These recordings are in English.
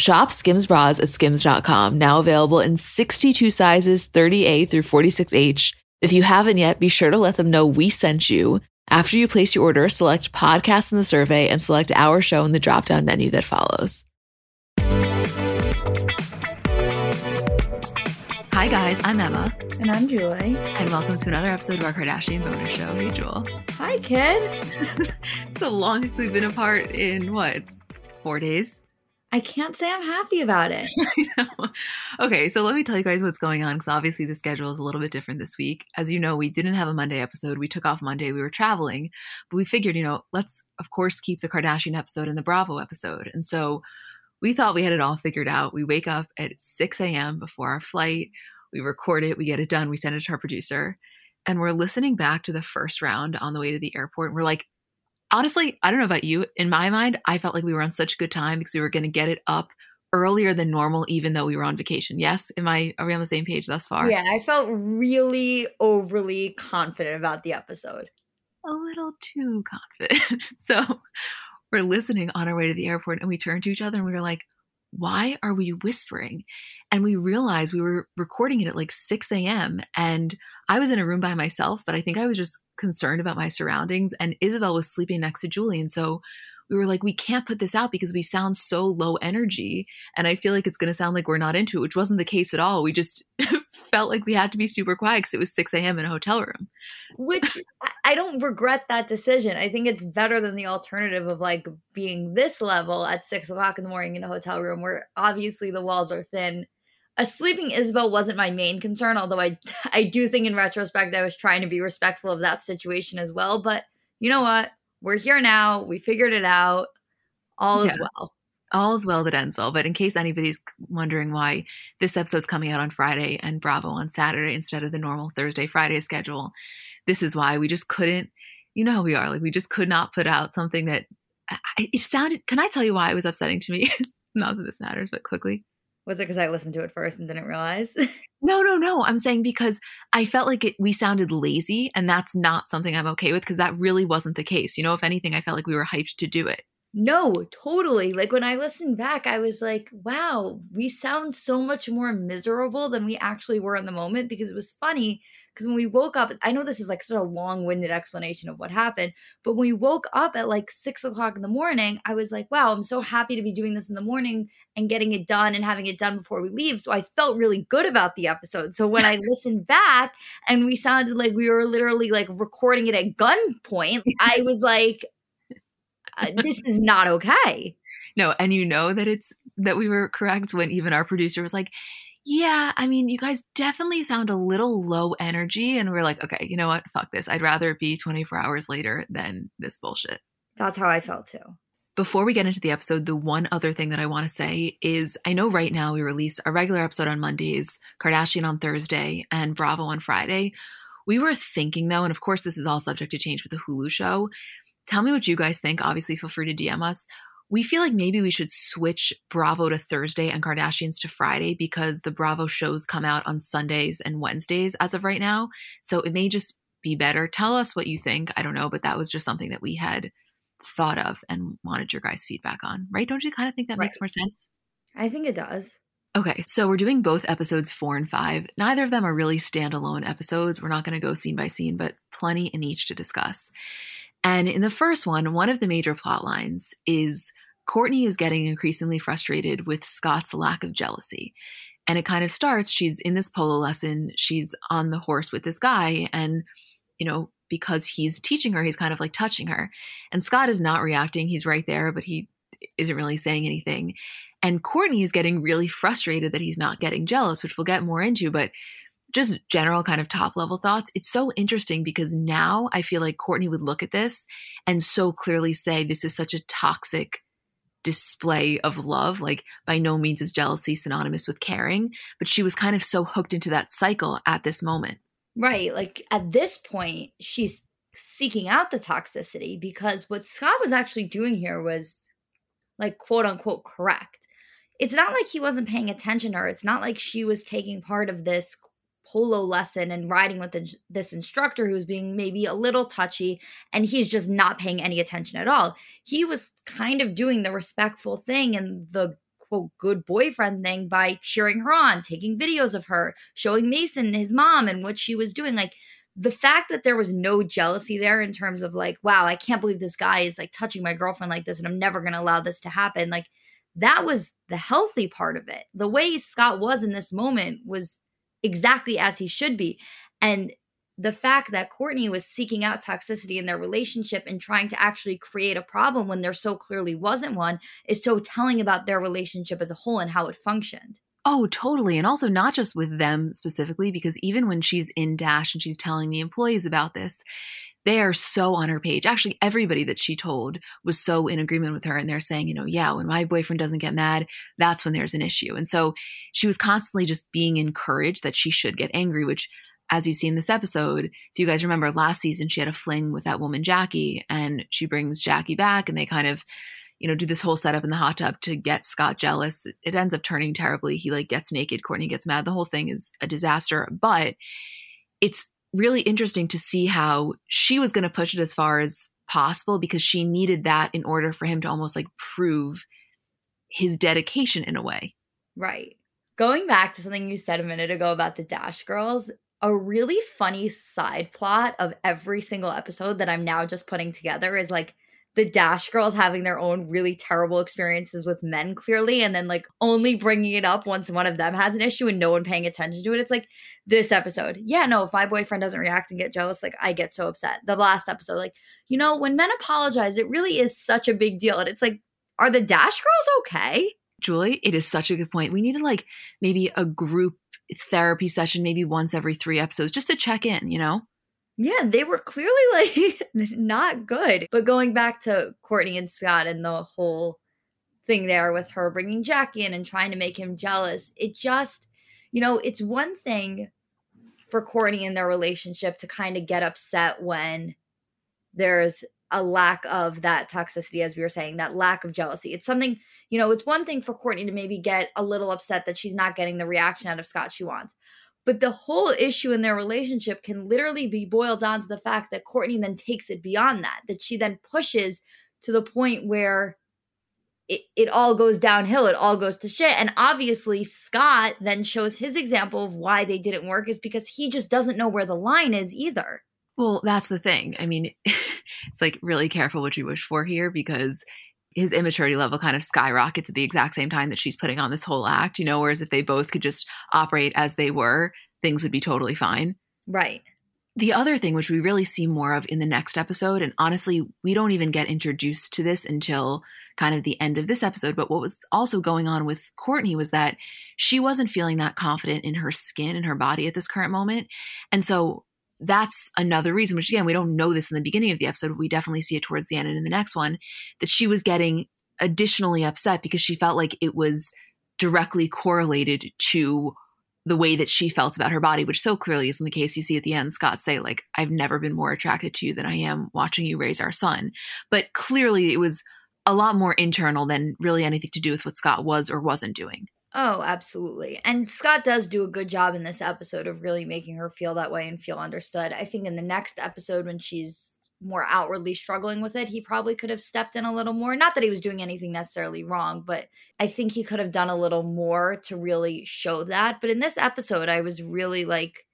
Shop Skims bras at skims.com, now available in 62 sizes 30A through 46H. If you haven't yet, be sure to let them know we sent you. After you place your order, select podcast in the survey and select our show in the drop down menu that follows. Hi, guys, I'm Emma. And I'm Julie. And welcome to another episode of our Kardashian bonus show. Hey, Jewel. Hi, kid. it's the longest we've been apart in what, four days? I can't say I'm happy about it. okay, so let me tell you guys what's going on because obviously the schedule is a little bit different this week. As you know, we didn't have a Monday episode. We took off Monday. We were traveling, but we figured, you know, let's of course keep the Kardashian episode and the Bravo episode. And so we thought we had it all figured out. We wake up at 6 a.m. before our flight. We record it, we get it done, we send it to our producer, and we're listening back to the first round on the way to the airport. And we're like, honestly, I don't know about you. In my mind, I felt like we were on such good time because we were going to get it up earlier than normal, even though we were on vacation. Yes, am I? Are we on the same page thus far? Yeah, I felt really overly confident about the episode. A little too confident. so we're listening on our way to the airport, and we turned to each other and we were like, "Why are we whispering?" And we realized we were recording it at like 6 a.m. And I was in a room by myself, but I think I was just concerned about my surroundings. And Isabel was sleeping next to Julie. And so we were like, we can't put this out because we sound so low energy. And I feel like it's going to sound like we're not into it, which wasn't the case at all. We just felt like we had to be super quiet because it was 6 a.m. in a hotel room. Which I don't regret that decision. I think it's better than the alternative of like being this level at six o'clock in the morning in a hotel room where obviously the walls are thin a sleeping Isabel wasn't my main concern, although I I do think in retrospect I was trying to be respectful of that situation as well. But you know what? We're here now. We figured it out. All yeah. is well. All is well that ends well. But in case anybody's wondering why this episode's coming out on Friday and Bravo on Saturday instead of the normal Thursday Friday schedule, this is why we just couldn't. You know how we are. Like we just could not put out something that it sounded. Can I tell you why it was upsetting to me? not that this matters, but quickly. Was it because I listened to it first and didn't realize? no, no, no. I'm saying because I felt like it, we sounded lazy, and that's not something I'm okay with because that really wasn't the case. You know, if anything, I felt like we were hyped to do it. No, totally. Like when I listened back, I was like, wow, we sound so much more miserable than we actually were in the moment because it was funny. Because when we woke up, I know this is like such a long winded explanation of what happened, but when we woke up at like six o'clock in the morning, I was like, wow, I'm so happy to be doing this in the morning and getting it done and having it done before we leave. So I felt really good about the episode. So when I listened back and we sounded like we were literally like recording it at gunpoint, I was like, Uh, this is not okay. No, and you know that it's that we were correct when even our producer was like, yeah, I mean, you guys definitely sound a little low energy. And we're like, okay, you know what? Fuck this. I'd rather be 24 hours later than this bullshit. That's how I felt too. Before we get into the episode, the one other thing that I want to say is I know right now we release our regular episode on Mondays, Kardashian on Thursday, and Bravo on Friday. We were thinking though, and of course, this is all subject to change with the Hulu show, Tell me what you guys think. Obviously, feel free to DM us. we feel like maybe we should switch Bravo to Thursday and Kardashians to Friday because the Bravo shows come out on Sundays and Wednesdays as of right now. So it may just be better. Tell us what you think. I don't know, but that was just something that we had thought of and wanted your guys' feedback on, right? Don't you kind of think that right. makes more sense? I think it does. Okay, so we're doing both episodes four and five. Neither of them are really standalone episodes. We're not going to go scene by scene, but plenty in each to discuss. And in the first one, one of the major plot lines is Kourtney is getting increasingly frustrated with Scott's lack of jealousy. And it kind of starts, she's in this polo lesson, she's on the horse with this guy, and, you know, because he's teaching her, he's kind of like touching her. And Scott is not reacting, he's right there, but he isn't really saying anything. And Kourtney is getting really frustrated that he's not getting jealous, which we'll get more into, but just general kind of top level thoughts. It's so interesting because now I feel like Kourtney would look at this and so clearly say, this is such a toxic display of love. Like, by no means is jealousy synonymous with caring, but she was kind of so hooked into that cycle at this moment. Right. Like, at this point, she's seeking out the toxicity because what Scott was actually doing here was like quote unquote correct it's not like he wasn't paying attention to her. It's not like she was taking part of this polo lesson and riding with the, this instructor who was being maybe a little touchy and he's just not paying any attention at all. He was kind of doing the respectful thing and the quote good boyfriend thing by cheering her on, taking videos of her, showing Mason his mom and what she was doing. Like the fact that there was no jealousy there in terms of like, wow, I can't believe this guy is like touching my girlfriend like this and I'm never going to allow this to happen. Like that was the healthy part of it. The way Scott was in this moment was exactly as he should be. And the fact that Kourtney was seeking out toxicity in their relationship and trying to actually create a problem when there so clearly wasn't one is so telling about their relationship as a whole and how it functioned. Oh, totally. And also not just with them specifically, because even when she's in Dash and she's telling the employees about this, they are so on her page. Actually, everybody that she told was so in agreement with her. And they're saying, you know, yeah, when my boyfriend doesn't get mad, that's when there's an issue. And so she was constantly just being encouraged that she should get angry, which, as you see in this episode, if you guys remember last season, she had a fling with that woman, Jackie, and she brings Jackie back and they kind of, you know, do this whole setup in the hot tub to get Scott jealous. It ends up turning terribly. He like gets naked, Kourtney gets mad. The whole thing is a disaster. But it's really interesting to see how she was going to push it as far as possible because she needed that in order for him to almost like prove his dedication in a way. Right. Going back to something you said a minute ago about the Dash Girls, a really funny side plot of every single episode that I'm now just putting together is like the Dash girls having their own really terrible experiences with men, clearly, and then like only bringing it up once one of them has an issue and no one paying attention to it. It's like this episode. Yeah, no, if my boyfriend doesn't react and get jealous, like I get so upset. The last episode, like, you know, when men apologize, it really is such a big deal. And it's like, are the Dash girls okay? Julie, it is such a good point. We needed like maybe a group therapy session, maybe once every three episodes, just to check in, you know? Yeah, they were clearly like not good. But going back to Kourtney and Scott and the whole thing there with her bringing Jackie in and trying to make him jealous, it just, you know, it's one thing for Kourtney and their relationship to kind of get upset when there's a lack of that toxicity, as we were saying, that lack of jealousy. It's something, you know, it's one thing for Kourtney to maybe get a little upset that she's not getting the reaction out of Scott she wants. But the whole issue in their relationship can literally be boiled down to the fact that Kourtney then takes it beyond that, that she then pushes to the point where it, it all goes downhill, it all goes to shit. And obviously, Scott then shows his example of why they didn't work is because he just doesn't know where the line is either. Well, that's the thing. I mean, it's like really careful what you wish for here because his immaturity level kind of skyrockets at the exact same time that she's putting on this whole act, you know, whereas if they both could just operate as they were, things would be totally fine. Right. The other thing, which we really see more of in the next episode, and honestly, we don't even get introduced to this until kind of the end of this episode, but what was also going on with Kourtney was that she wasn't feeling that confident in her skin and her body at this current moment. And so that's another reason, which again, we don't know this in the beginning of the episode, we definitely see it towards the end and in the next one, that she was getting additionally upset because she felt like it was directly correlated to the way that she felt about her body, which so clearly isn't the case. You see at the end, Scott say, like, I've never been more attracted to you than I am watching you raise our son. But clearly it was a lot more internal than really anything to do with what Scott was or wasn't doing. Oh, absolutely. And Scott does do a good job in this episode of really making her feel that way and feel understood. I think in the next episode, when she's more outwardly struggling with it, he probably could have stepped in a little more. Not that he was doing anything necessarily wrong, but I think he could have done a little more to really show that. But in this episode, I was really like,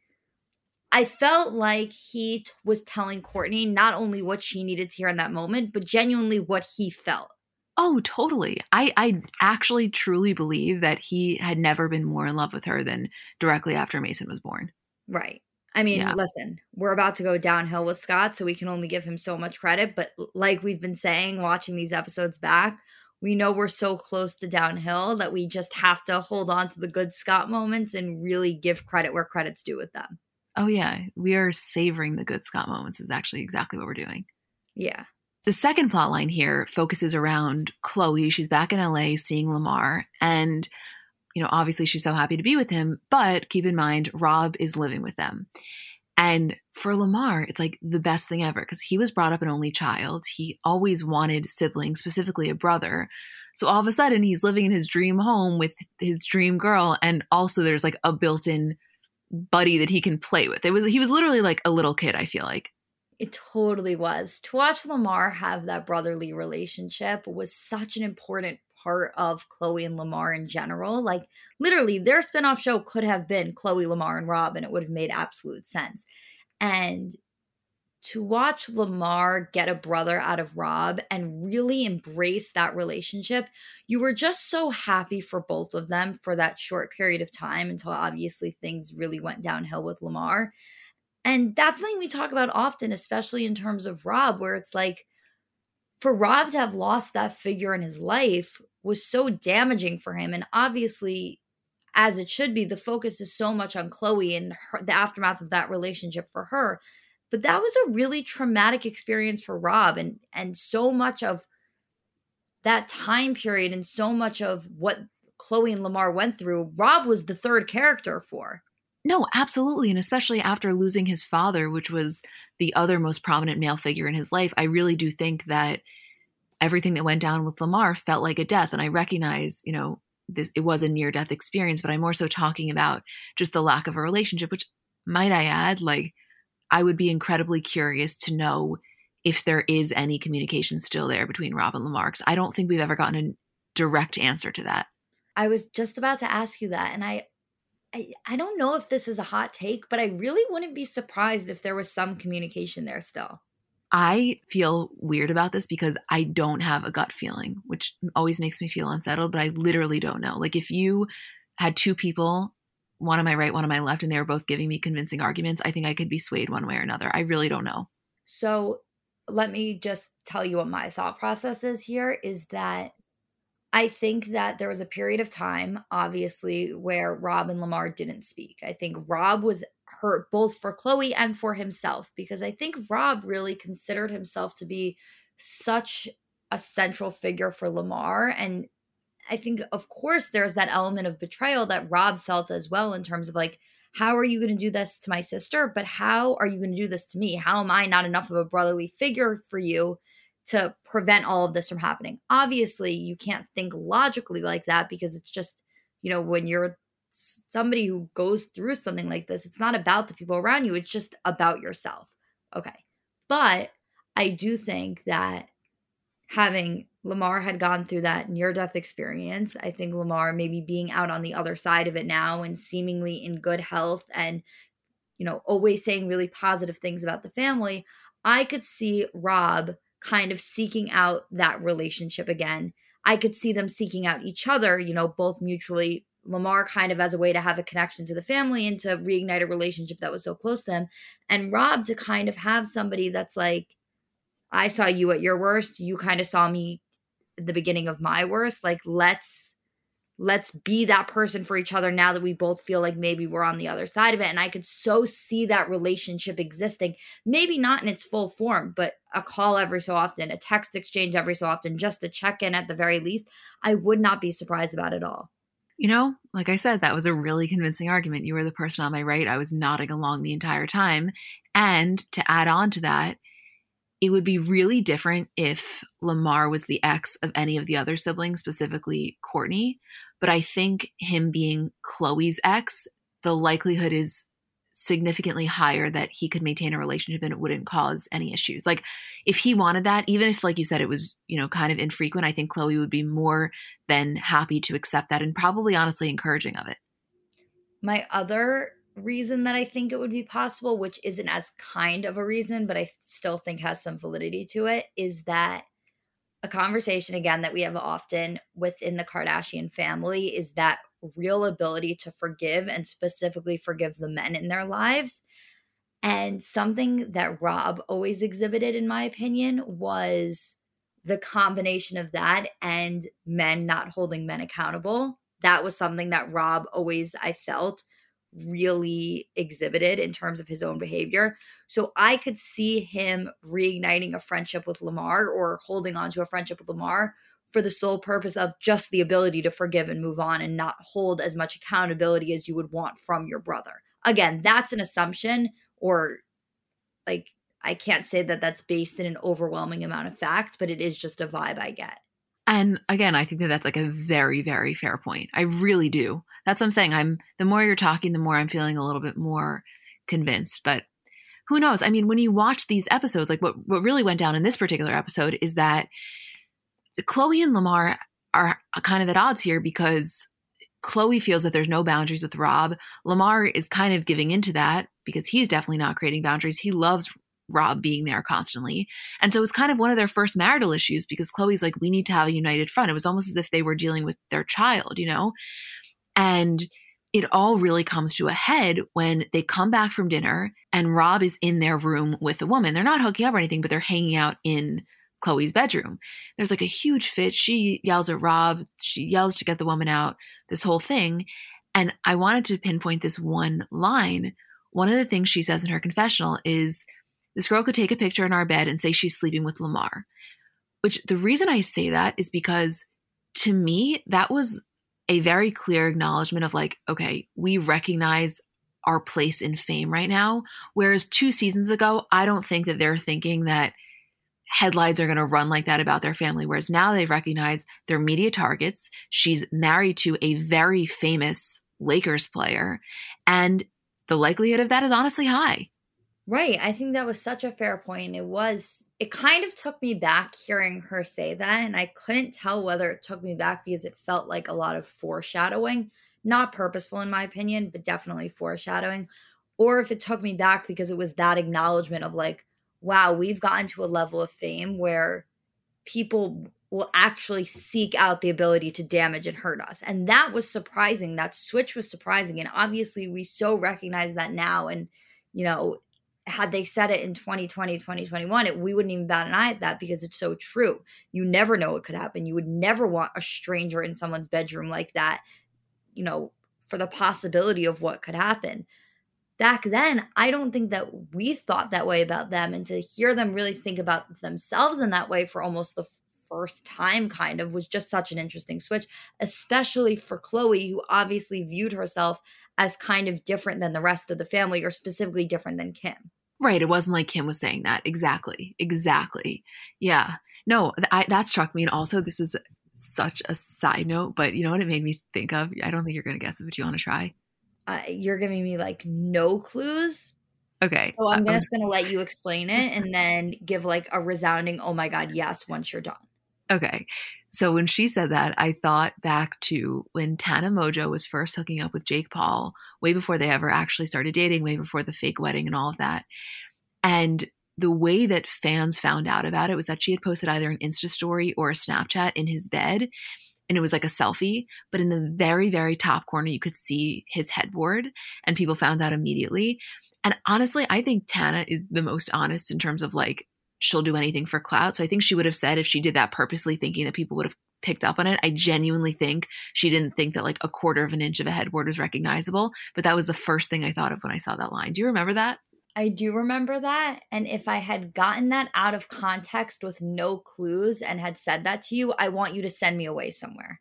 I felt like he t- was telling Kourtney not only what she needed to hear in that moment, but genuinely what he felt. Oh, totally. I, I actually truly believe that he had never been more in love with her than directly after Mason was born. Right. I mean, Yeah. listen, we're about to go downhill with Scott, so we can only give him so much credit. But like we've been saying, watching these episodes back, we know we're so close to downhill that we just have to hold on to the good Scott moments and really give credit where credit's due with them. Oh, yeah. We are savoring the good Scott moments, is actually exactly what we're doing. Yeah. The second plot line here focuses around Khloé. She's back in LA seeing Lamar. And, you know, obviously she's so happy to be with him. But keep in mind, Rob is living with them. And for Lamar, it's like the best thing ever because he was brought up an only child. He always wanted siblings, specifically a brother. So all of a sudden, he's living in his dream home with his dream girl. And also, there's like a built in buddy that he can play with. It was, he was literally like a little kid, I feel like. It totally was. To watch Lamar have that brotherly relationship was such an important part of Khloé and Lamar in general. Like, literally, their spinoff show could have been Khloé, Lamar, and Rob, and it would have made absolute sense. And to watch Lamar get a brother out of Rob and really embrace that relationship, you were just so happy for both of them for that short period of time until obviously things really went downhill with Lamar. And that's something we talk about often, especially in terms of Rob, where it's like for Rob to have lost that figure in his life was so damaging for him. And obviously, as it should be, the focus is so much on Khloé and her, the aftermath of that relationship for her. But that was a really traumatic experience for Rob, and and so much of that time period and so much of what Khloé and Lamar went through, Rob was the third character for. No, absolutely. And especially after losing his father, which was the other most prominent male figure in his life, I really do think that everything that went down with Lamar felt like a death. And I recognize, you know, this it was a near death experience, but I'm more so talking about just the lack of a relationship, which might I add, like I would be incredibly curious to know if there is any communication still there between Rob and Lamar. I don't think we've ever gotten a direct answer to that. I was just about to ask you that, and I, I, I don't know if this is a hot take, but I really wouldn't be surprised if there was some communication there still. I feel weird about this because I don't have a gut feeling, which always makes me feel unsettled, but I literally don't know. Like if you had two people, one on my right, one on my left, and they were both giving me convincing arguments, I think I could be swayed one way or another. I really don't know. So let me just tell you what my thought process is here is that I think that there was a period of time, obviously, where Rob and Lamar didn't speak. I think Rob was hurt both for Khloé and for himself because I think Rob really considered himself to be such a central figure for Lamar. And I think, of course, there's that element of betrayal that Rob felt as well in terms of like, how are you going to do this to my sister? But how are you going to do this to me? How am I not enough of a brotherly figure for you to prevent all of this from happening? Obviously, you can't think logically like that because it's just, you know, when you're somebody who goes through something like this, it's not about the people around you, it's just about yourself. Okay. But I do think that having Lamar had gone through that near death experience, I think Lamar maybe being out on the other side of it now and seemingly in good health and, you know, always saying really positive things about the family, I could see Rob kind of seeking out that relationship again. I could see them seeking out each other, you know, both mutually Lamar kind of as a way to have a connection to the family and to reignite a relationship that was so close to him. And Rob to kind of have somebody that's like, I saw you at your worst. You kind of saw me at the beginning of my worst. Like, let's let's be that person for each other now that we both feel like maybe we're on the other side of it. And I could so see that relationship existing, maybe not in its full form, but a call every so often, a text exchange every so often, just a check in at the very least. I would not be surprised about it all. You know, like I said, that was a really convincing argument. You were the person on my right. I was nodding along the entire time. And to add on to that, it would be really different if Lamar was the ex of any of the other siblings, specifically Kourtney. But I think him being Khloé's ex, the likelihood is significantly higher that he could maintain a relationship and it wouldn't cause any issues. Like if he wanted that, even if like you said it was, you know, kind of infrequent, I think Khloé would be more than happy to accept that and probably honestly encouraging of it. My other reason that I think it would be possible, which isn't as kind of a reason, but I still think has some validity to it, is that a conversation again that we have often within the Kardashian family is that real ability to forgive and specifically forgive the men in their lives. And something that Rob always exhibited, in my opinion, was the combination of that and men not holding men accountable. That was something that Rob always, I felt, really exhibited in terms of his own behavior. So I could see him reigniting a friendship with Lamar or holding on to a friendship with Lamar for the sole purpose of just the ability to forgive and move on and not hold as much accountability as you would want from your brother. Again, that's an assumption or like I can't say that that's based in an overwhelming amount of facts, but it is just a vibe I get. And again, I think that that's like a very, very fair point. I really do. That's what I'm saying. I'm the more you're talking, the more I'm feeling a little bit more convinced. But who knows? I mean, when you watch these episodes, like what what really went down in this particular episode is that Khloé and Lamar are kind of at odds here because Khloé feels that there's no boundaries with Rob. Lamar is kind of giving into that because he's definitely not creating boundaries. He loves Rob being there constantly. And so it's kind of one of their first marital issues because Khloé's like, we need to have a united front. It was almost as if they were dealing with their child, you know? And it all really comes to a head when they come back from dinner and Rob is in their room with the woman. They're not hooking up or anything, but they're hanging out in Khloé's bedroom. There's like a huge fit. She yells at Rob. She yells to get the woman out, this whole thing. And I wanted to pinpoint this one line. One of the things she says in her confessional is this girl could take a picture in our bed and say she's sleeping with Lamar. Which the reason I say that is because to me, that was a very clear acknowledgement of like, okay, we recognize our place in fame right now. Whereas two seasons ago, I don't think that they're thinking that headlines are going to run like that about their family. Whereas now they recognize their media targets. She's married to a very famous Lakers player. And the likelihood of that is honestly high. Right. I think that was such a fair point. It was, it kind of took me back hearing her say that. And I couldn't tell whether it took me back because it felt like a lot of foreshadowing, not purposeful in my opinion, but definitely foreshadowing. Or if it took me back because it was that acknowledgement of like, wow, we've gotten to a level of fame where people will actually seek out the ability to damage and hurt us. And that was surprising. That switch was surprising. And obviously, we so recognize that now. And, you know, had they said it in 2020 2021 it, we wouldn't even bat an eye at that because it's so true. You never know what could happen. You would never want a stranger in someone's bedroom like that you know for the possibility of what could happen. Back then i don't think that we thought that way about them and to hear them really think about themselves in that way for almost the first time kind of was just such an interesting switch especially for khloé who obviously viewed herself as kind of different than the rest of the family or specifically different than kim Right. It wasn't like Kim was saying that. Exactly. Exactly. Yeah. No, I, that struck me. And also, this is such a side note, but you know what it made me think of? I don't think you're going to guess it, but you want to try? Uh, you're giving me like no clues. Okay. So I'm just going to let you explain it and then give like a resounding, oh my God, yes, once you're done. Okay. So when she said that, I thought back to when Tana Mongeau was first hooking up with Jake Paul, way before they ever actually started dating, way before the fake wedding and all of that. And the way that fans found out about it was that she had posted either an Insta story or a Snapchat in his bed. And it was like a selfie, but in the very, very top corner, you could see his headboard, and people found out immediately. And honestly, I think Tana is the most honest in terms of like she'll do anything for clout. So I think she would have said if she did that purposely, thinking that people would have picked up on it. I genuinely think she didn't think that like a quarter of an inch of a headboard was recognizable. But that was the first thing I thought of when I saw that line. Do you remember that? I do remember that. And if I had gotten that out of context with no clues and had said that to you, I want you to send me away somewhere.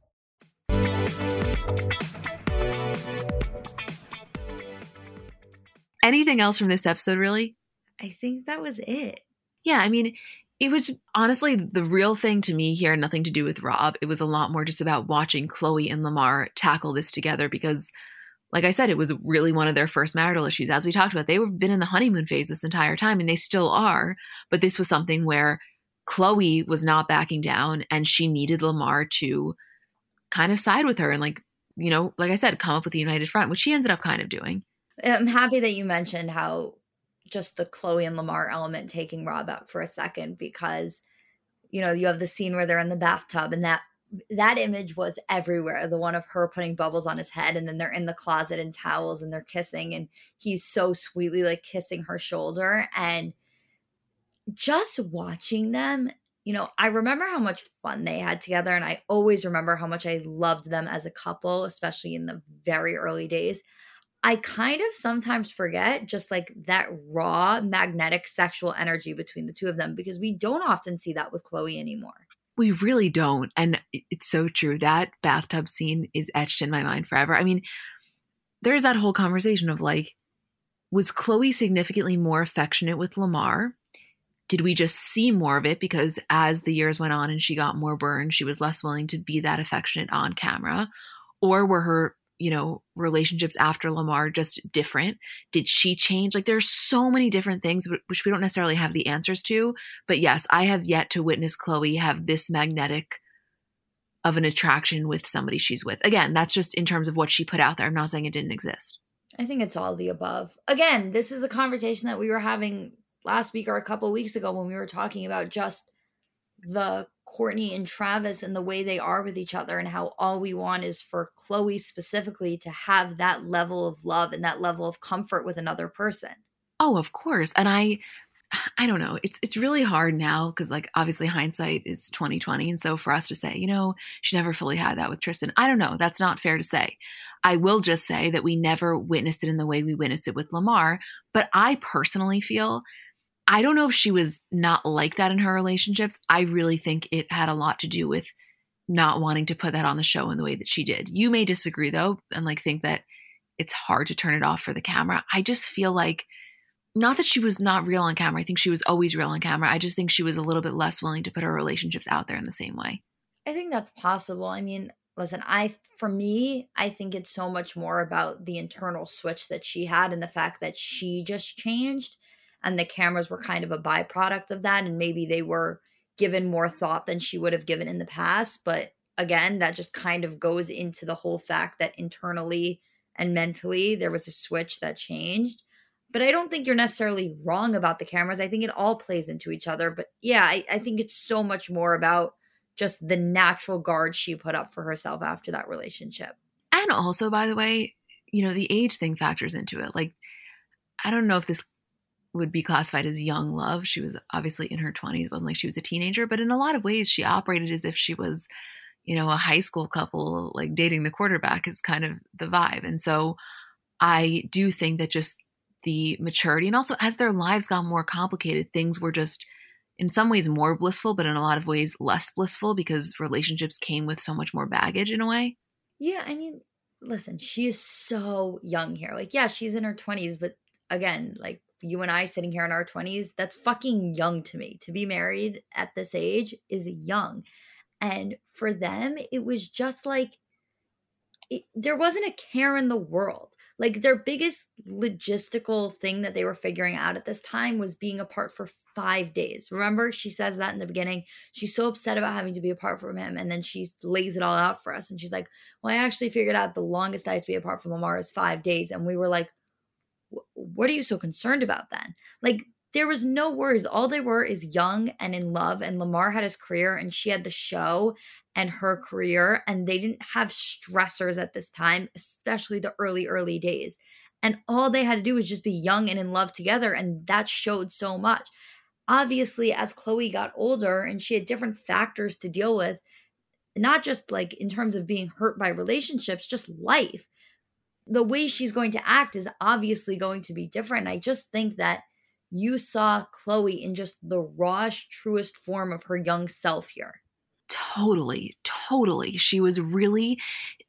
Anything else from this episode, really? I think that was it. Yeah, I mean, it was honestly the real thing to me here, nothing to do with Rob. It was a lot more just about watching Khloé and Lamar tackle this together because, like I said, it was really one of their first marital issues. As we talked about, they've been in the honeymoon phase this entire time and they still are. But this was something where Khloé was not backing down and she needed Lamar to kind of side with her and, like, you know, like I said, come up with a united front, which she ended up kind of doing. I'm happy that you mentioned how just the Khloé and Lamar element taking Rob out for a second because you know you have the scene where they're in the bathtub and that that image was everywhere the one of her putting bubbles on his head and then they're in the closet in towels and they're kissing and he's so sweetly like kissing her shoulder and just watching them you know i remember how much fun they had together and i always remember how much i loved them as a couple especially in the very early days I kind of sometimes forget just like that raw magnetic sexual energy between the two of them because we don't often see that with Khloé anymore. We really don't. And it's so true. That bathtub scene is etched in my mind forever. I mean, there's that whole conversation of like, was Khloé significantly more affectionate with Lamar? Did we just see more of it because as the years went on and she got more burned, she was less willing to be that affectionate on camera? Or were her you know, relationships after Lamar just different? Did she change? Like there's so many different things which we don't necessarily have the answers to. But yes, I have yet to witness Khloé have this magnetic of an attraction with somebody she's with. Again, that's just in terms of what she put out there. I'm not saying it didn't exist. I think it's all the above. Again, this is a conversation that we were having last week or a couple weeks ago when we were talking about just the Kourtney and Travis and the way they are with each other and how all we want is for Khloé specifically to have that level of love and that level of comfort with another person. Oh, of course. And I I don't know. It's it's really hard now cuz like obviously hindsight is 2020 and so for us to say, you know, she never fully had that with Tristan. I don't know. That's not fair to say. I will just say that we never witnessed it in the way we witnessed it with Lamar, but I personally feel I don't know if she was not like that in her relationships. I really think it had a lot to do with not wanting to put that on the show in the way that she did. You may disagree though, and like think that it's hard to turn it off for the camera. I just feel like not that she was not real on camera. I think she was always real on camera. I just think she was a little bit less willing to put her relationships out there in the same way. I think that's possible. I mean, listen, I for me, I think it's so much more about the internal switch that she had and the fact that she just changed and the cameras were kind of a byproduct of that and maybe they were given more thought than she would have given in the past but again that just kind of goes into the whole fact that internally and mentally there was a switch that changed. But i don't think you're necessarily wrong about the cameras. I think it all plays into each other but yeah i, I think it's so much more about just the natural guard she put up for herself after that relationship. And also by the way you know the age thing factors into it. Like i don't know if this would be classified as young love. She was obviously in her 20s. It wasn't like she was a teenager, but in a lot of ways, she operated as if she was, you know, a high school couple, like dating the quarterback is kind of the vibe. And so I do think that just the maturity and also as their lives got more complicated, things were just in some ways more blissful, but in a lot of ways less blissful because relationships came with so much more baggage in a way. Yeah, I mean, listen, she is so young here. Like, yeah, she's in her 20s, but again, like you and I sitting here in our 20s, that's fucking young to me. To be married at this age is young. And for them, it was just like it, there wasn't a care in the world. Like their biggest logistical thing that they were figuring out at this time was being apart for five days. Remember, she says that in the beginning. She's so upset about having to be apart from him. And then she lays it all out for us. And she's like, Well, I actually figured out the longest I have to be apart from Lamar is five days. And we were like, What are you so concerned about then? Like, there was no worries. All they were is young and in love. And Lamar had his career and she had the show and her career. And they didn't have stressors at this time, especially the early, early days. And all they had to do was just be young and in love together. And that showed so much. Obviously, as Khloé got older and she had different factors to deal with, not just like in terms of being hurt by relationships, just life. The way she's going to act is obviously going to be different. I just think that you saw Khloé in just the rawest, truest form of her young self here. Totally, totally. She was really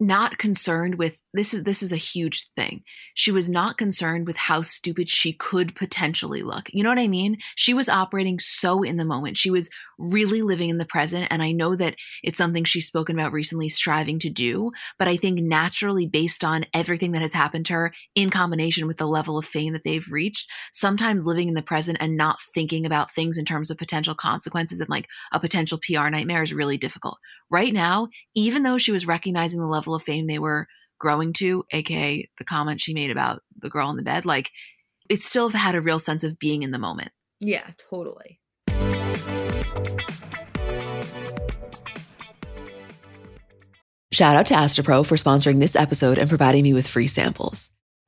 not concerned with this is this is a huge thing. She was not concerned with how stupid she could potentially look. You know what I mean? She was operating so in the moment. She was really living in the present and I know that it's something she's spoken about recently striving to do, but I think naturally based on everything that has happened to her in combination with the level of fame that they've reached, sometimes living in the present and not thinking about things in terms of potential consequences and like a potential PR nightmare is really difficult. Right now, even though she was recognizing the level of fame they were growing to, aka the comment she made about the girl in the bed, like it still had a real sense of being in the moment. Yeah, totally. Shout out to Astepro for sponsoring this episode and providing me with free samples.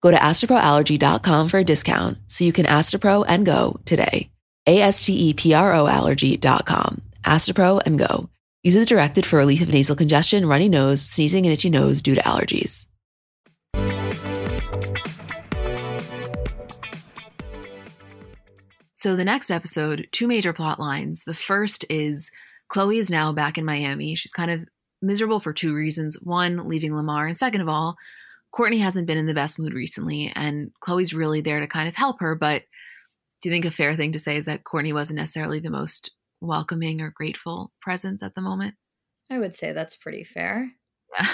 Go to asteproallergy.com for a discount so you can Astepro and go today. A-S-T-E-P-R-O allergy.com. Astepro and go. Uses directed for relief of nasal congestion, runny nose, sneezing, and itchy nose due to allergies. So the next episode, two major plot lines. The first is Khloé is now back in Miami. She's kind of miserable for two reasons. One, leaving Lamar, and second of all, Kourtney hasn't been in the best mood recently, and Khloé's really there to kind of help her. But do you think a fair thing to say is that Kourtney wasn't necessarily the most welcoming or grateful presence at the moment? I would say that's pretty fair. Yeah.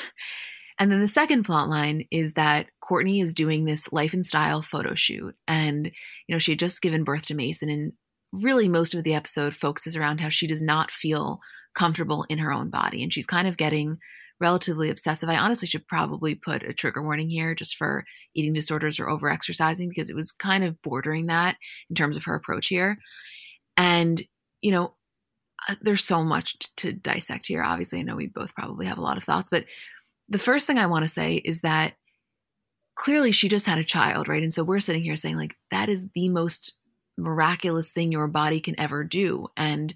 And then the second plot line is that Kourtney is doing this life and style photo shoot. And, you know, she had just given birth to Mason. And really, most of the episode focuses around how she does not feel comfortable in her own body. And she's kind of getting relatively obsessive. I honestly should probably put a trigger warning here just for eating disorders or over exercising because it was kind of bordering that in terms of her approach here. And, you know, uh, there's so much to dissect here. Obviously, I know we both probably have a lot of thoughts, but the first thing I want to say is that clearly she just had a child, right? And so we're sitting here saying, like, that is the most miraculous thing your body can ever do. And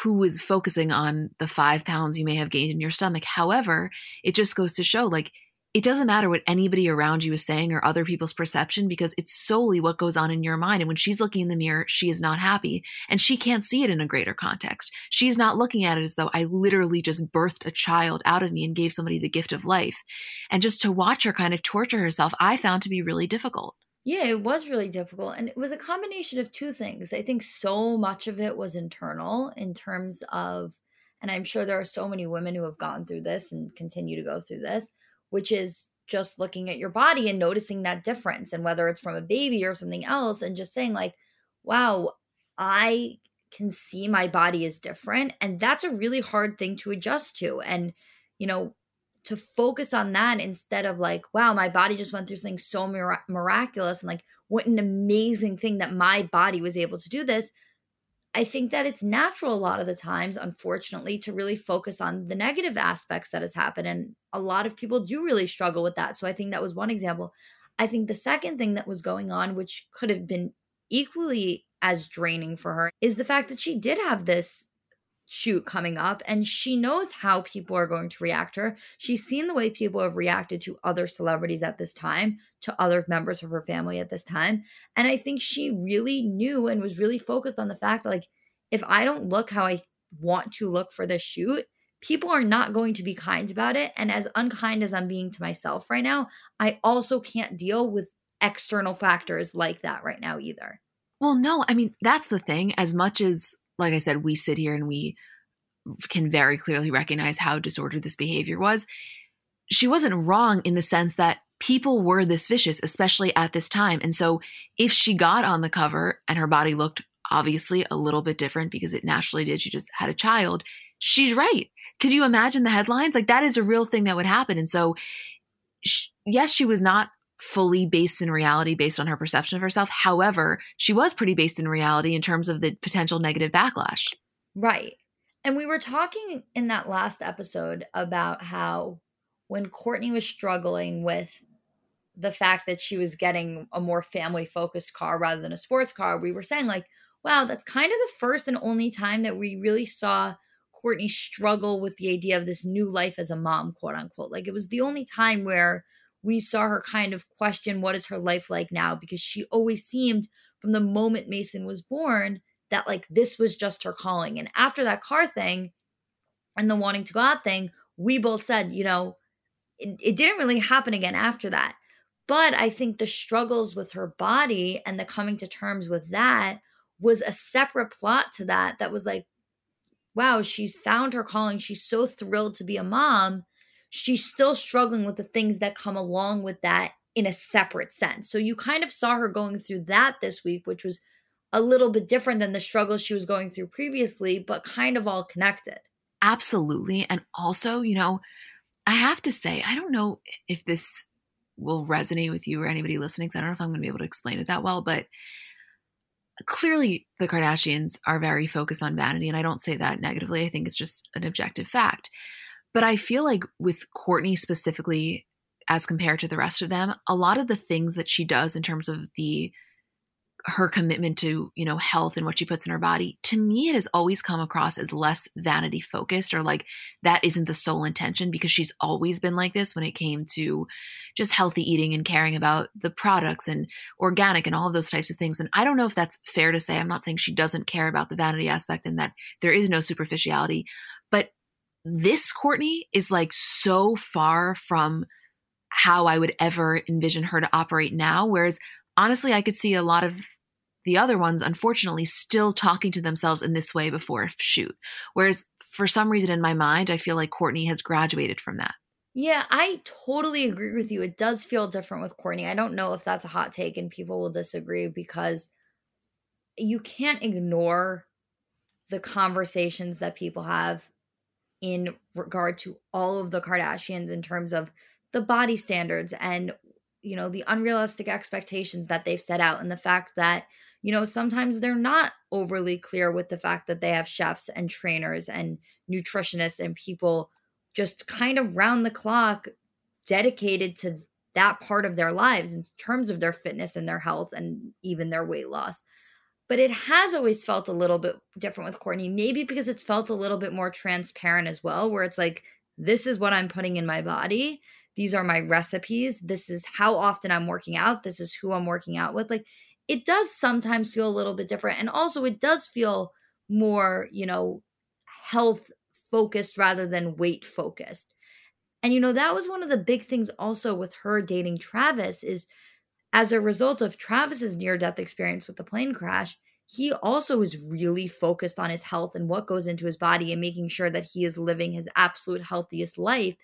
who is focusing on the five pounds you may have gained in your stomach. However, it just goes to show like it doesn't matter what anybody around you is saying or other people's perception because it's solely what goes on in your mind. And when she's looking in the mirror, she is not happy and she can't see it in a greater context. She's not looking at it as though I literally just birthed a child out of me and gave somebody the gift of life. And just to watch her kind of torture herself, I found to be really difficult. Yeah, it was really difficult. And it was a combination of two things. I think so much of it was internal in terms of, and I'm sure there are so many women who have gone through this and continue to go through this, which is just looking at your body and noticing that difference and whether it's from a baby or something else and just saying like wow i can see my body is different and that's a really hard thing to adjust to and you know to focus on that instead of like wow my body just went through something so mir- miraculous and like what an amazing thing that my body was able to do this I think that it's natural a lot of the times, unfortunately, to really focus on the negative aspects that has happened. And a lot of people do really struggle with that. So I think that was one example. I think the second thing that was going on, which could have been equally as draining for her, is the fact that she did have this shoot coming up and she knows how people are going to react to her. She's seen the way people have reacted to other celebrities at this time, to other members of her family at this time. And I think she really knew and was really focused on the fact like, if I don't look how I want to look for this shoot, people are not going to be kind about it. And as unkind as I'm being to myself right now, I also can't deal with external factors like that right now either. Well, no, I mean, that's the thing. As much as like I said, we sit here and we can very clearly recognize how disordered this behavior was. She wasn't wrong in the sense that people were this vicious, especially at this time. And so if she got on the cover and her body looked obviously a little bit different because it naturally did, she just had a child, she's right. Could you imagine the headlines? Like that is a real thing that would happen. And so, she, yes, she was not fully based in reality based on her perception of herself. However, she was pretty based in reality in terms of the potential negative backlash. Right. And we were talking in that last episode about how when Kourtney was struggling with the fact that she was getting a more family focused car rather than a sports car, we were saying, like, wow, that's kind of the first and only time that we really saw Kourtney struggle with the idea of this new life as a mom, quote unquote. Like, it was the only time where we saw her kind of question what is her life like now because she always seemed from the moment Mason was born that like this was just her calling. And after that car thing and the wanting to go out thing, we both said, you know, it, it didn't really happen again after that. But I think the struggles with her body and the coming to terms with that was a separate plot to that that was like wow she's found her calling she's so thrilled to be a mom she's still struggling with the things that come along with that in a separate sense. So you kind of saw her going through that this week, which was a little bit different than the struggles she was going through previously, but kind of all connected. Absolutely. And also, you know, I have to say, I don't know if this will resonate with you or anybody listening, because I don't know if I'm going to be able to explain it that well, but clearly the Kardashians are very focused on vanity. And I don't say that negatively. I think it's just an objective fact. But I feel like with Kourtney specifically, as compared to the rest of them, a lot of the things that she does in terms of the her commitment to you know health and what she puts in her body to me it has always come across as less vanity focused or like that isn't the sole intention because she's always been like this when it came to just healthy eating and caring about the products and organic and all of those types of things. And i don't know if that's fair to say. I'm not saying she doesn't care about the vanity aspect and that there is no superficiality this Kourtney is like so far from how I would ever envision her to operate now. Whereas honestly, I could see a lot of the other ones, unfortunately, still talking to themselves in this way before a shoot. Whereas for some reason in my mind, I feel like Kourtney has graduated from that. Yeah, I totally agree with you. It does feel different with Kourtney. I don't know if that's a hot take and people will disagree because you can't ignore the conversations that people have in regard to all of the Kardashians in terms of the body standards and you know the unrealistic expectations that they've set out and the fact that you know sometimes they're not overly clear with the fact that they have chefs and trainers and nutritionists and people just kind of round the clock dedicated to that part of their lives in terms of their fitness and their health and even their weight loss but it has always felt a little bit different with Kourtney, maybe because it's felt a little bit more transparent as well, where it's like, this is what I'm putting in my body. These are my recipes. This is how often I'm working out. This is who I'm working out with. Like, it does sometimes feel a little bit different. And also, it does feel more, you know, health focused rather than weight focused. And, you know, that was one of the big things also with her dating Travis is as a result of Travis's near death experience with the plane crash, he also is really focused on his health and what goes into his body and making sure that he is living his absolute healthiest life.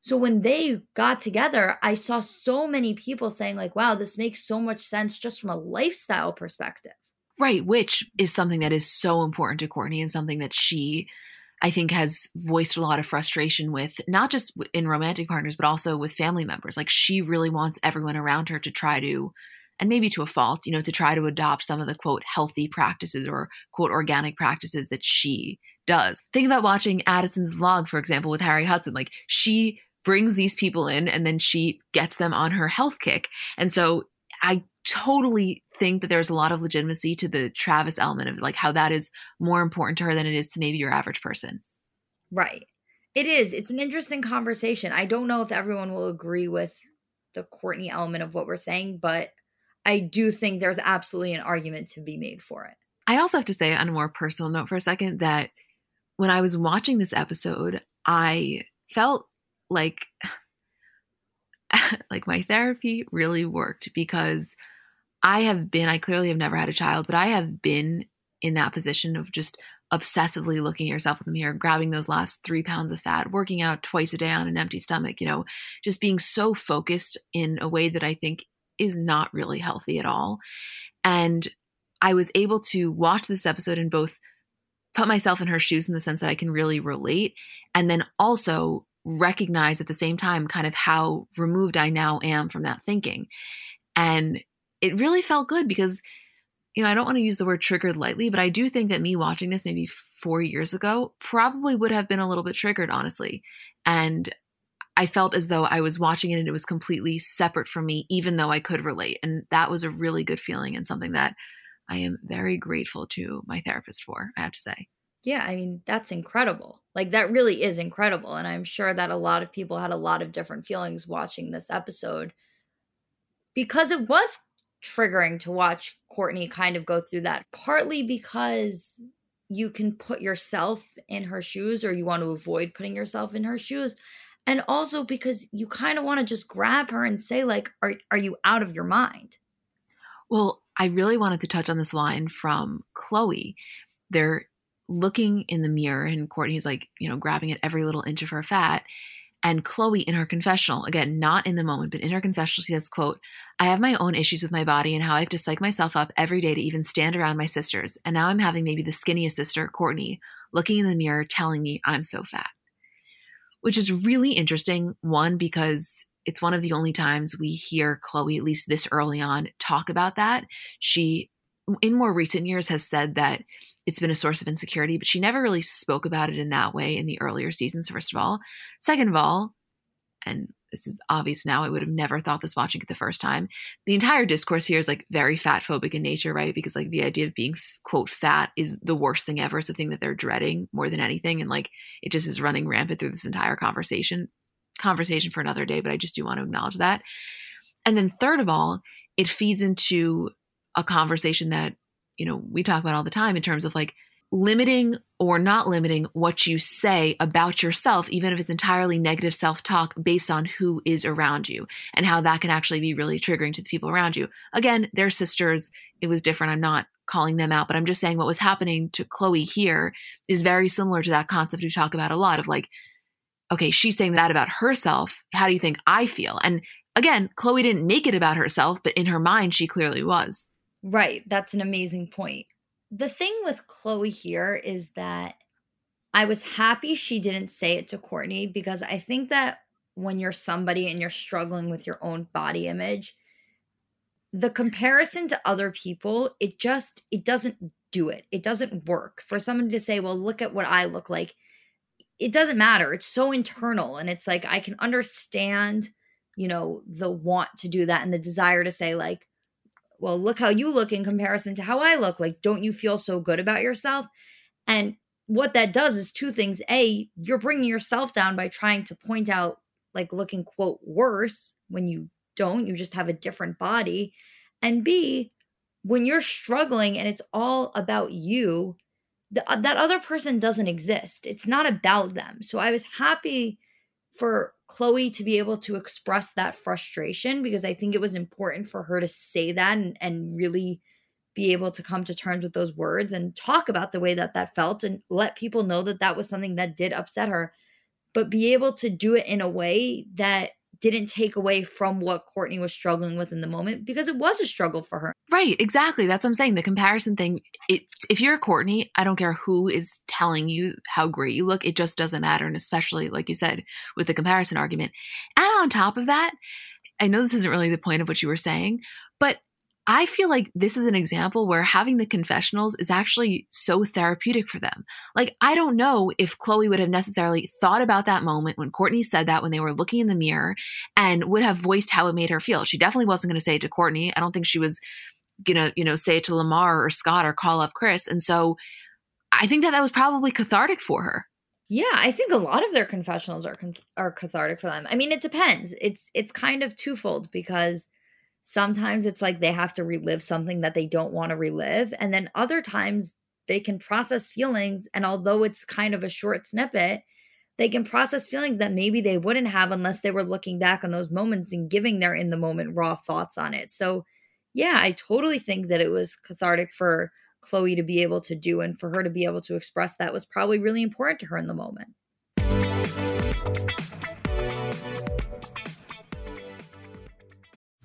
So when they got together, I saw so many people saying, like, wow, this makes so much sense just from a lifestyle perspective. Right, which is something that is so important to Kourtney and something that she, I think, has voiced a lot of frustration with, not just in romantic partners, but also with family members. Like, she really wants everyone around her to try to, and maybe to a fault, you know, to try to adopt some of the quote healthy practices or quote organic practices that she does. Think about watching Addison's vlog, for example, with Harry Hudson. Like, she brings these people in and then she gets them on her health kick. And so I totally think that there's a lot of legitimacy to the Travis element of like how that is more important to her than it is to maybe your average person. Right. It is. It's an interesting conversation. I don't know if everyone will agree with the Kourtney element of what we're saying, but I do think there's absolutely an argument to be made for it. I also have to say, on a more personal note, for a second, that when I was watching this episode, I felt like like my therapy really worked because I have been I clearly have never had a child, but I have been in that position of just obsessively looking at yourself in the mirror, grabbing those last three pounds of fat, working out twice a day on an empty stomach, you know, just being so focused in a way that I think is not really healthy at all. And I was able to watch this episode and both put myself in her shoes in the sense that I can really relate and then also recognize at the same time kind of how removed I now am from that thinking. And it really felt good because, you know, I don't want to use the word triggered lightly, but I do think that me watching this maybe four years ago probably would have been a little bit triggered, honestly. And I felt as though I was watching it and it was completely separate from me, even though I could relate. And that was a really good feeling and something that I am very grateful to my therapist for, I have to say. Yeah, I mean, that's incredible. Like, that really is incredible. And I'm sure that a lot of people had a lot of different feelings watching this episode because it was triggering to watch Kourtney kind of go through that, partly because you can put yourself in her shoes or you want to avoid putting yourself in her shoes. And also because you kind of want to just grab her and say, like, are, are you out of your mind? Well, I really wanted to touch on this line from Khloé. There looking in the mirror and Kourtney's like, you know, grabbing at every little inch of her fat. And Khloé in her confessional, again, not in the moment, but in her confessional, she says, quote, I have my own issues with my body and how I have to psych myself up every day to even stand around my sisters. And now I'm having maybe the skinniest sister, Kourtney, looking in the mirror telling me I'm so fat. Which is really interesting. One, because it's one of the only times we hear Khloé, at least this early on, talk about that. She, in more recent years, has said that it's been a source of insecurity, but she never really spoke about it in that way in the earlier seasons, first of all. Second of all, and this is obvious now, I would have never thought this watching it the first time. The entire discourse here is like very fat phobic in nature, right? Because like the idea of being quote fat is the worst thing ever. It's a thing that they're dreading more than anything. And like it just is running rampant through this entire conversation. Conversation for another day, but I just do want to acknowledge that. And then third of all, it feeds into a conversation that you know, we talk about all the time in terms of like limiting or not limiting what you say about yourself, even if it's entirely negative self talk based on who is around you and how that can actually be really triggering to the people around you. Again, they're sisters. It was different. I'm not calling them out, but I'm just saying what was happening to Khloé here is very similar to that concept we talk about a lot of like, okay, she's saying that about herself. How do you think I feel? And again, Khloé didn't make it about herself, but in her mind, she clearly was. Right. That's an amazing point. The thing with Khloé here is that I was happy she didn't say it to Kourtney because I think that when you're somebody and you're struggling with your own body image, the comparison to other people, it just it doesn't do it. It doesn't work. For someone to say, "Well, look at what I look like." It doesn't matter. It's so internal and it's like I can understand, you know, the want to do that and the desire to say like well, look how you look in comparison to how I look. Like, don't you feel so good about yourself? And what that does is two things. A, you're bringing yourself down by trying to point out, like, looking, quote, worse when you don't. You just have a different body. And B, when you're struggling and it's all about you, the, uh, that other person doesn't exist. It's not about them. So I was happy for Khloé to be able to express that frustration because I think it was important for her to say that and, and really be able to come to terms with those words and talk about the way that that felt and let people know that that was something that did upset her. But be able to do it in a way that didn't take away from what Kourtney was struggling with in the moment because it was a struggle for her. Right, exactly. That's what I'm saying. The comparison thing, it, if you're a Kourtney, I don't care who is telling you how great you look, it just doesn't matter. And especially, like you said, with the comparison argument. And on top of that, I know this isn't really the point of what you were saying, but I feel like this is an example where having the confessionals is actually so therapeutic for them. Like, I don't know if Khloé would have necessarily thought about that moment when Kourtney said that when they were looking in the mirror and would have voiced how it made her feel. She definitely wasn't going to say it to Kourtney. I don't think she was going to, you know, say it to Lamar or Scott or call up Kris. And so I think that that was probably cathartic for her. Yeah, I think a lot of their confessionals are are cathartic for them. I mean, it depends. It's it's kind of twofold because sometimes it's like they have to relive something that they don't want to relive and then other times they can process feelings and although it's kind of a short snippet they can process feelings that maybe they wouldn't have unless they were looking back on those moments and giving their in the moment raw thoughts on it. So yeah i totally think that it was cathartic for Khloé to be able to do and for her to be able to express that was probably really important to her in the moment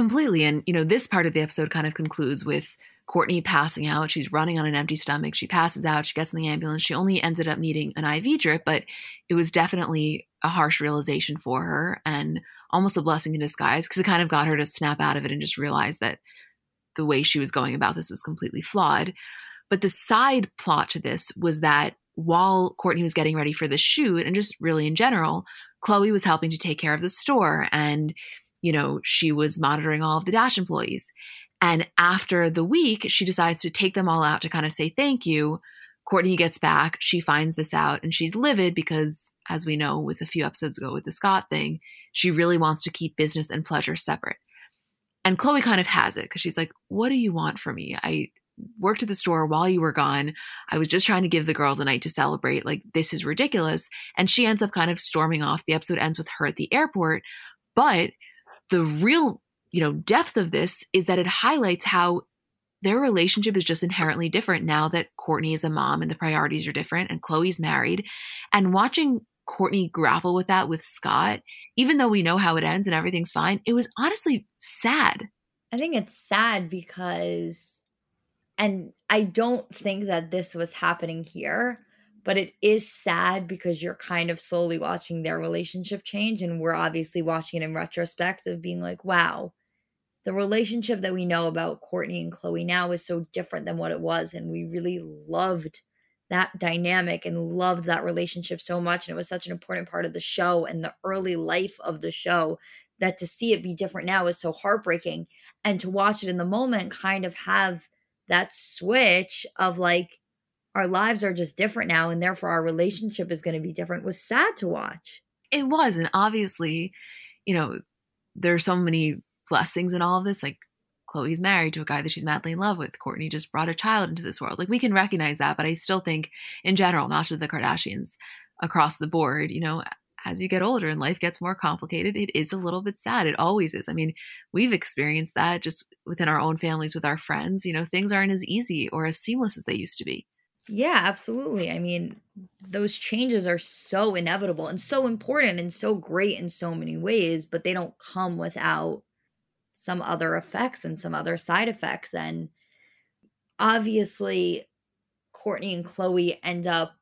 Completely. And, you know, this part of the episode kind of concludes with Kourtney passing out. She's running on an empty stomach. She passes out. She gets in the ambulance. She only ended up needing an IV drip, but it was definitely a harsh realization for her and almost a blessing in disguise because it kind of got her to snap out of it and just realize that the way she was going about this was completely flawed. But the side plot to this was that while Kourtney was getting ready for the shoot and just really in general, Khloé was helping to take care of the store and you know, she was monitoring all of the Dash employees. And after the week, she decides to take them all out to kind of say thank you. Kourtney gets back. She finds this out and she's livid because, as we know with a few episodes ago with the Scott thing, she really wants to keep business and pleasure separate. And Khloé kind of has it because she's like, What do you want from me? I worked at the store while you were gone. I was just trying to give the girls a night to celebrate. Like, this is ridiculous. And she ends up kind of storming off. The episode ends with her at the airport. But the real, you know, depth of this is that it highlights how their relationship is just inherently different now that Kourtney is a mom and the priorities are different and Khloé's married. And watching Kourtney grapple with that with Scott, even though we know how it ends and everything's fine, it was honestly sad. I think it's sad because, and I don't think that this was happening here, but it is sad because you're kind of slowly watching their relationship change and we're obviously watching it in retrospect of being like wow the relationship that we know about kourtney and khloé now is so different than what it was and we really loved that dynamic and loved that relationship so much and it was such an important part of the show and the early life of the show that to see it be different now is so heartbreaking. And to watch it in the moment kind of have that switch of like our lives are just different now and therefore our relationship is going to be different was sad to watch. It was. And obviously, you know, there's so many blessings in all of this. Like khloé's married to a guy that she's madly in love with. kourtney just brought a child into this world. Like we can recognize that, but I still think in general, not just the Kardashians, across the board, you know, as you get older and life gets more complicated, it is a little bit sad. It always is. I mean, we've experienced that just within our own families with our friends. You know, things aren't as easy or as seamless as they used to be. Yeah, absolutely. I mean, those changes are so inevitable and so important and so great in so many ways, but they don't come without some other effects and some other side effects. And obviously, Kourtney and Khloé end up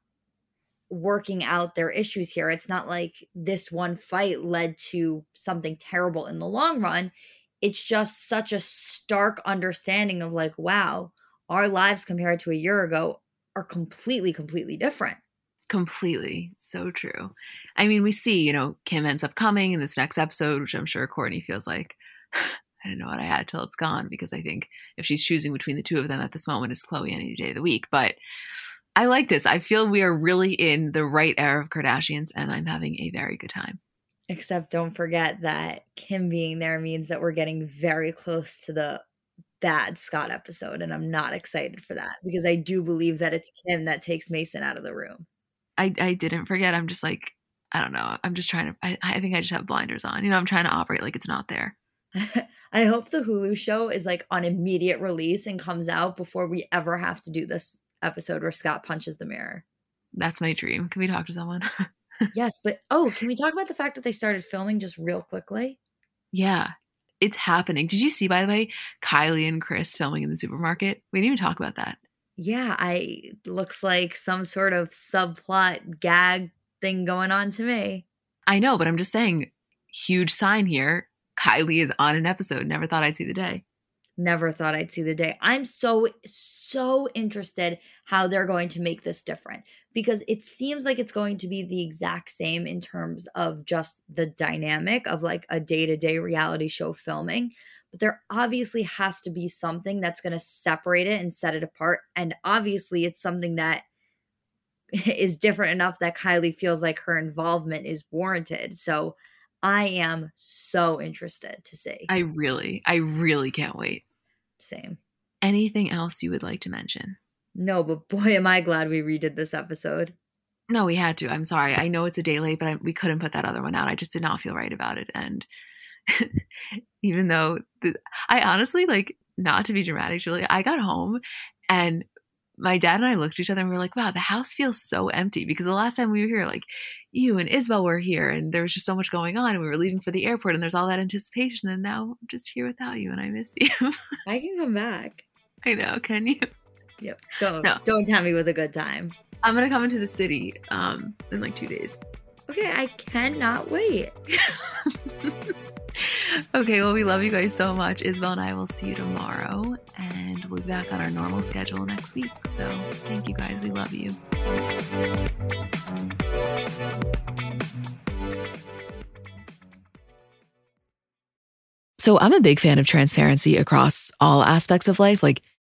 working out their issues here. It's not like this one fight led to something terrible in the long run. It's just such a stark understanding of like, wow, our lives compared to a year ago are completely, completely different. Completely. So true. I mean, we see, you know, Kim ends up coming in this next episode, which I'm sure Kourtney feels like, I don't know what I had till it's gone because I think if she's choosing between the two of them at this moment, it's Khloé any day of the week. But I like this. I feel we are really in the right era of Kardashians, and I'm having a very good time. Except don't forget that Kim being there means that we're getting very close to the bad Scott episode. And I'm not excited for that because I do believe that it's him that takes Mason out of the room. I, I didn't forget. I'm just like, I don't know. I'm just trying to, I, I think I just have blinders on. You know, I'm trying to operate like it's not there. I hope the Hulu show is like on immediate release and comes out before we ever have to do this episode where Scott punches the mirror. That's my dream. Can we talk to someone? yes, but oh, can we talk about the fact that they started filming just real quickly? Yeah, it's happening. Did you see, by the way, Kylie and Kris filming in the supermarket? We didn't even talk about that. Yeah, I looks like some sort of subplot gag thing going on to me. I know, but I'm just saying, huge sign here. Kylie is on an episode. Never thought I'd see the day never thought I'd see the day. I'm so, so interested how they're going to make this different because it seems like it's going to be the exact same in terms of just the dynamic of like a day to day reality show filming. But there obviously has to be something that's going to separate it and set it apart. And obviously, it's something that is different enough that Kylie feels like her involvement is warranted. So, I am so interested to see. I really, I really can't wait. Same. Anything else you would like to mention? No, but boy, am I glad we redid this episode. No, we had to. I'm sorry. I know it's a day late, but I, we couldn't put that other one out. I just did not feel right about it. And even though the, I honestly like not to be dramatic, Julie, I got home and my dad and I looked at each other and we were like, wow, the house feels so empty because the last time we were here, like you and Isabel were here and there was just so much going on and we were leaving for the airport and there's all that anticipation. And now I'm just here without you and I miss you. I can come back. I know. Can you? Yep. Don't, no. don't tell me with a good time. I'm going to come into the city um, in like two days. Okay. I cannot wait. okay, well, we love you guys so much. Isabel and I will see you tomorrow, and we'll be back on our normal schedule next week. So, thank you guys. We love you. So, I'm a big fan of transparency across all aspects of life. Like,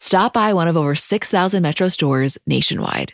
Stop by one of over 6,000 Metro stores nationwide.